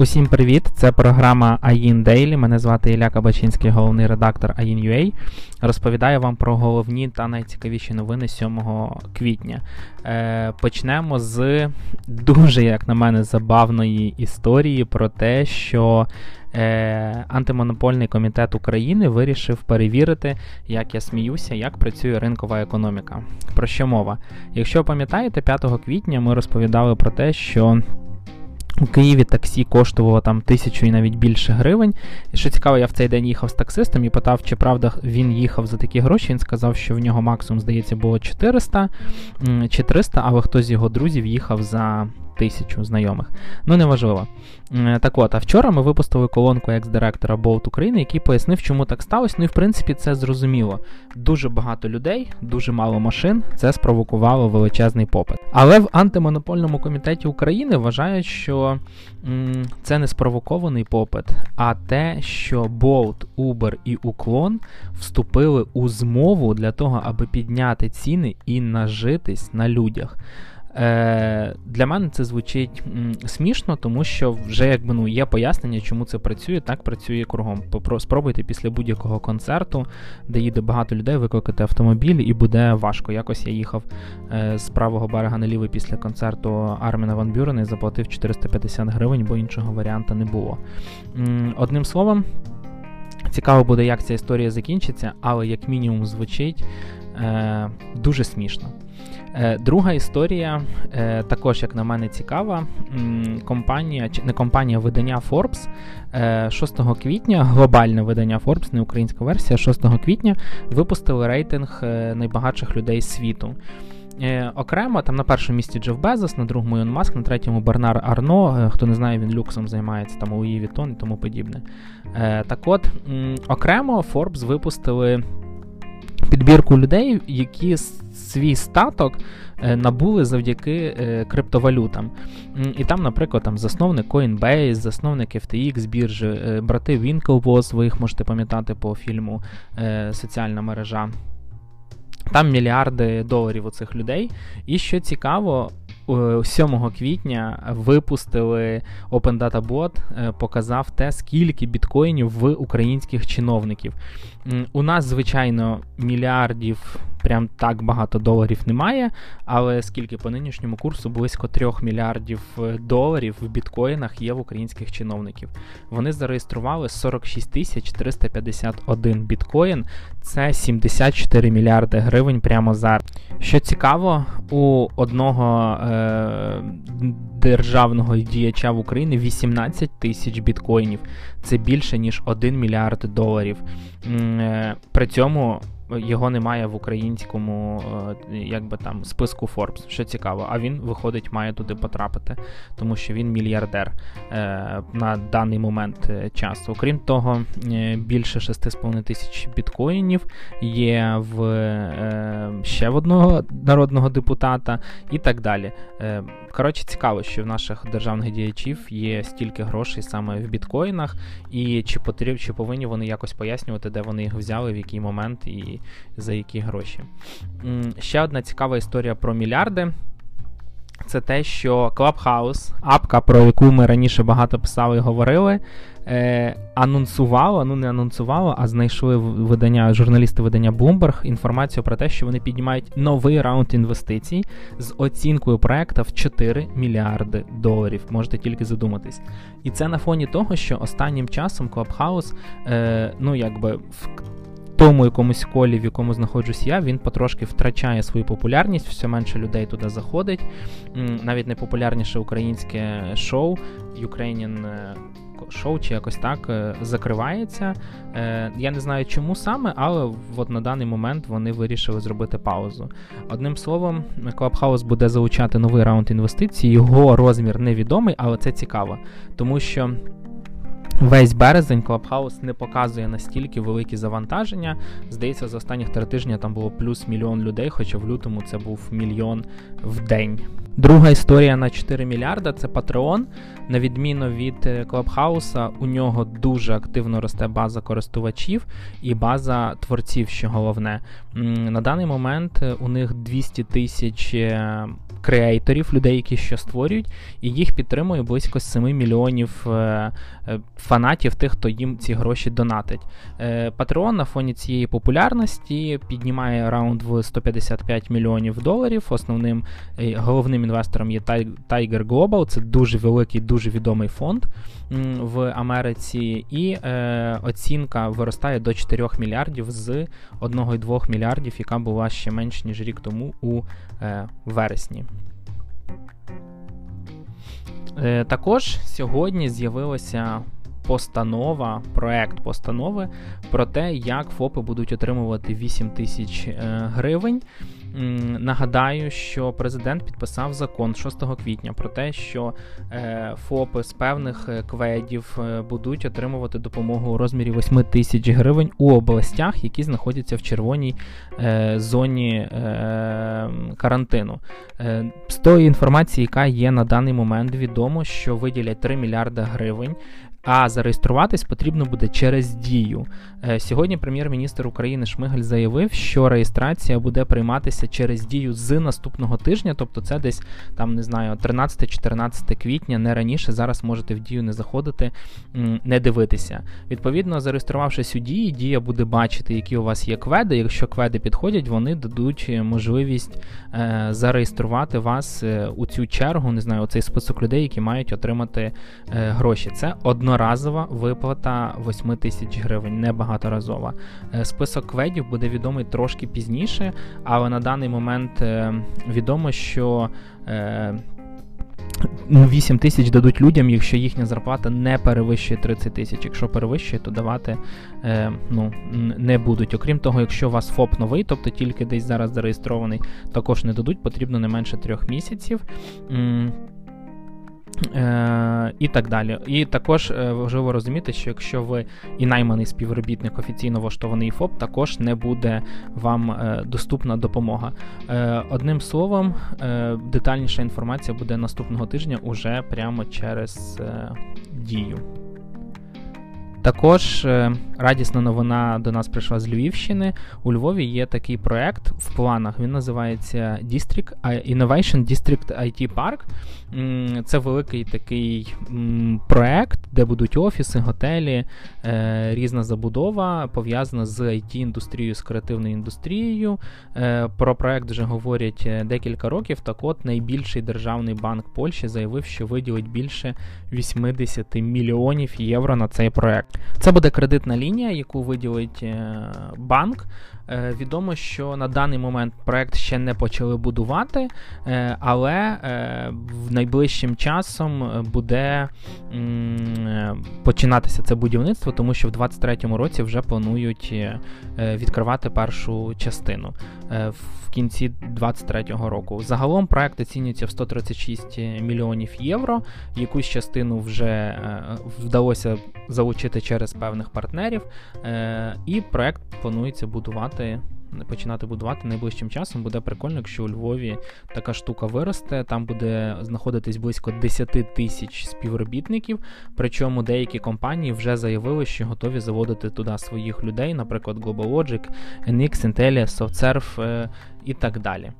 Усім привіт! Це програма AIN Daily. Мене звати Ілля Кабачинський, головний редактор AIN.ua. Розповідаю вам про головні та найцікавіші новини 7 квітня. Е, Почнемо з дуже, як на мене, забавної історії про те, що е, антимонопольний комітет України вирішив перевірити, як я сміюся, як працює ринкова економіка. Про що мова? Якщо пам'ятаєте, 5 квітня ми розповідали про те, що. У Києві таксі коштувало там тисячу і навіть більше гривень. І що цікаво, я в цей день їхав з таксистом і питав, чи правда він їхав за такі гроші. Він сказав, що в нього максимум, здається, було 400 чи 300, але хтось з його друзів їхав за тисячу знайомих. Ну, неважливо. Так от, а вчора ми випустили колонку екс-директора Болт України, який пояснив, чому так сталося. Ну і в принципі це зрозуміло. Дуже багато людей, дуже мало машин. Це спровокувало величезний попит. Але в антимонопольному комітеті України вважають, що м- це не спровокований попит, а те, що Болт, Uber і Уклон вступили у змову для того, аби підняти ціни і нажитись на людях. Е, Для мене це звучить смішно, тому що вже якби ну є пояснення, чому це працює. Так працює кругом. Спробуйте після будь-якого концерту, де їде багато людей, викликати автомобіль, і буде важко. Якось я їхав е, з правого берега на лівий після концерту Арміна Ван Бюрена і заплатив 450 гривень, бо іншого варіанту не було. Одним словом, цікаво буде, як ця історія закінчиться, але як мінімум звучить е, дуже смішно. Е, друга історія, е, також, як на мене, цікава. Компанія, чи не компанія видання Forbes 6 е, квітня, глобальне видання Forbes, не українська версія, 6 квітня випустили рейтинг найбагатших людей світу. Окремо, там на першому місці Джеф Безос, на другому Ілон Маск, на третьому Бернар Арно. Хто не знає, він люксом займається там Louis Vuitton і тому подібне. Так от, окремо Forbes випустили підбірку людей, які свій статок е, набули завдяки е, криптовалютам. І там, наприклад, там засновник Coinbase, засновник FTX біржі, е, брати Winklevoss, ви їх можете пам'ятати по фільму Соціальна мережа. Там мільярди доларів у цих людей. І що цікаво, 7 квітня випустили Open Data Bot, показав те, скільки біткоїнів в українських чиновників. У нас, звичайно, мільярдів прям так багато доларів немає, але скільки по нинішньому курсу близько 3 мільярдів е, доларів в біткоїнах є в українських чиновників. Вони зареєстрували 46 тисяч 351 біткоін, це 74 мільярди гривень прямо зараз. Що цікаво, у одного е- державного діяча в Україні 18 тисяч біткоїнів. Це більше ніж 1 мільярд доларів. Е, при цьому його немає в українському е, якби там списку Forbes, що цікаво. А він виходить, має туди потрапити, тому що він мільярдер е, на даний момент е, часу. Окрім того, більше 6,5 тисяч біткоїнів є в ще в одного народного депутата і так далі. Коротше, цікаво, що в наших державних діячів є стільки грошей саме в біткоїнах, і чи потріб, чи повинні вони якось пояснювати, де вони їх взяли, в який момент і за які гроші. Ще одна цікава історія про мільярди. Це те, що Clubhouse, апка, про яку ми раніше багато писали і говорили, е, анонсувала, ну не анонсувала, а знайшли видання, журналісти видання Bloomberg інформацію про те, що вони піднімають новий раунд інвестицій з оцінкою проекту в 4 мільярди доларів. Можете тільки задуматись. І це на фоні того, що останнім часом Clubhouse, е, ну якби в тому якомусь колі, в якому знаходжусь я, він потрошки втрачає свою популярність, все менше людей туди заходить. Навіть найпопулярніше українське шоу Ukrainian е, шоу чи якось так е, закривається. Е, я не знаю чому саме, але от на даний момент вони вирішили зробити паузу. Одним словом, Clubhouse буде залучати новий раунд інвестицій, його розмір невідомий, але це цікаво, тому що. Весь березень Clubhouse не показує настільки великі завантаження. Здається, за останніх три тижні там було плюс мільйон людей, хоча в лютому це був мільйон в день. Друга історія на 4 мільярда це Patreon. На відміну від Clubhouse, у нього дуже активно росте база користувачів і база творців, що головне. На даний момент у них 200 тисяч е, креаторів, людей, які що створюють, і їх підтримує близько 7 мільйонів е, фанатів, тих, хто їм ці гроші донатить. Patreon на фоні цієї популярності піднімає раунд в 155 мільйонів доларів. Основним головним інвестором є Tiger Global, це дуже великий, дуже відомий фонд в Америці, і е, оцінка виростає до 4 мільярдів з 1,2 мільярдів, яка була ще менш ніж рік тому у е, вересні. Е, Також сьогодні з'явилася постанова, проект постанови про те, як ФОПи будуть отримувати 8 тисяч е, гривень. Нагадаю, що президент підписав закон 6 квітня про те, що е, ФОПи з певних е, кведів будуть отримувати допомогу у розмірі 8 тисяч гривень у областях, які знаходяться в червоній зоні карантину. З тої інформації, яка є на даний момент, відомо, що виділять 3 мільярди гривень а зареєструватись потрібно буде через дію. Е, сьогодні прем'єр-міністр України Шмигаль заявив, що реєстрація буде прийматися через дію з наступного тижня, тобто це десь там не знаю, 13-14 квітня, не раніше. Зараз можете в дію не заходити, не дивитися. Відповідно, зареєструвавшись у дії, дія буде бачити, які у вас є кведи. Якщо кведи підходять, вони дадуть можливість е, зареєструвати вас е, у цю чергу. Не знаю, цей список людей, які мають отримати гроші. Це одно одноразова виплата 8 тисяч гривень, не багаторазова. Е, список кведів буде відомий трошки пізніше, але на даний момент е, відомо, що. 8 е, тисяч дадуть людям, якщо їхня зарплата не перевищує 30 тисяч. Якщо перевищує, то давати е, ну, не будуть. Окрім того, якщо у вас ФОП новий, тобто тільки десь зараз зареєстрований, також не дадуть, потрібно не менше трьох місяців. Е, І так далі. І також е, важливо розуміти, що якщо ви і найманий співробітник офіційно влаштований ФОП, також не буде вам е, доступна допомога. Одним словом, детальніша інформація буде наступного тижня уже прямо через дію. Також радісна новина до нас прийшла з Львівщини. У Львові є такий проект в планах. Він називається District Innovation District IT Park. Це великий такий проект, де будуть офіси, готелі, е, різна забудова, пов'язана з it індустрією з креативною індустрією. Е, про проект вже говорять декілька років. Так от найбільший державний банк Польщі заявив, що виділить більше 80 мільйонів євро на цей проект. Це буде кредитна лінія, яку виділить е, банк. Е, відомо, що на даний момент проект ще не почали будувати, е, але в найближчим часом буде починатися це будівництво, тому що в 2023 році вже планують відкривати першу частину в кінці 2023 року. Загалом проект оцінюється в 136 мільйонів євро. Якусь частину вже вдалося залучити через певних партнерів, е, і проект планується будувати. Починати будувати найближчим часом буде прикольно, якщо у Львові така штука виросте. Там буде знаходитись близько 10 тисяч співробітників. Причому деякі компанії вже заявили, що готові заводити туди своїх людей, наприклад, GlobalLogic, NX, Intel, SoftServe е, і так далі.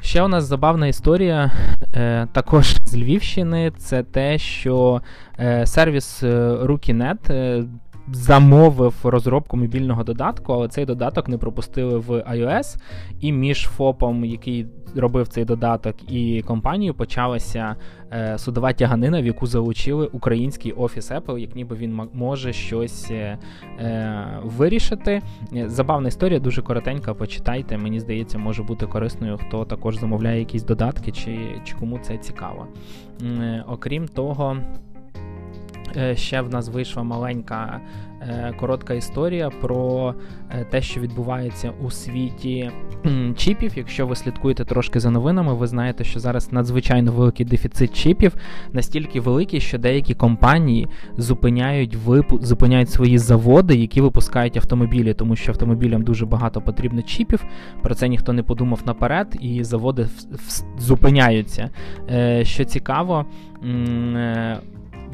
Ще у нас забавна історія е, також з Львівщини. Це те, що е, сервіс е, Rukinet замовив розробку мобільного додатку, але цей додаток не пропустили в iOS, і між ФОПом, який робив цей додаток, і компанією почалася е, судова тяганина, в яку залучили український офіс Apple, як ніби він може щось е, е, вирішити. Забавна історія, дуже коротенька. Почитайте. Мені здається, може бути корисною, хто також замовляє якісь додатки, чи, чи кому це цікаво. Е, окрім того. Е, ще в нас вийшла маленька е, коротка історія про е, те, що відбувається у світі чіпів. Якщо ви слідкуєте трошки за новинами, ви знаєте, що зараз надзвичайно великий дефіцит чіпів, настільки великий, що деякі компанії зупиняють випу... зупиняють свої заводи, які випускають автомобілі, тому що автомобілям дуже багато потрібно чіпів. Про це ніхто не подумав наперед, і заводи зупиняються. Що цікаво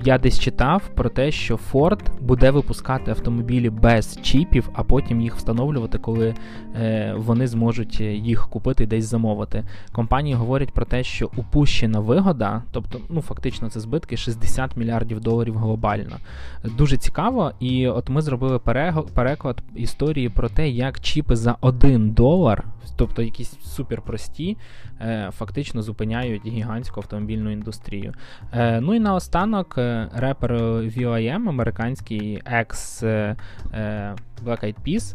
я десь читав про те, що Ford буде випускати автомобілі без чіпів, а потім їх встановлювати, коли е, вони зможуть їх купити і десь замовити. Компанії говорять про те, що упущена вигода, тобто, ну фактично, це збитки 60 мільярдів доларів глобально. Дуже цікаво, і от ми зробили переклад історії про те, як чіпи за 1 долар, тобто якісь суперпрості, е, фактично зупиняють гігантську автомобільну індустрію. Е, ну і наостанок репер V.O.I.M, американський екс Black Eyed Peas,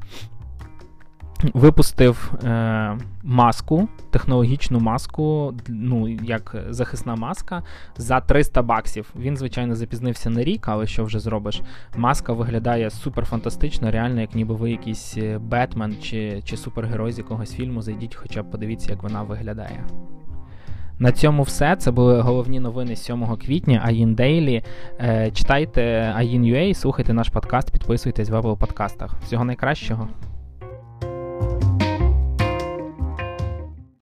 Випустив е, маску, технологічну маску, ну як захисна маска за 300 баксів. Він, звичайно, запізнився на рік, але що вже зробиш? Маска виглядає супер фантастично, реально, як ніби ви якийсь Бетмен чи чи супергерой з якогось фільму. Зайдіть, хоча б подивіться, як вона виглядає. На цьому все. Це були головні новини 7 квітня. Аїн Дейлі. Читайте Аїн.ua, слухайте наш подкаст, підписуйтесь в Apple подкастах. Всього найкращого.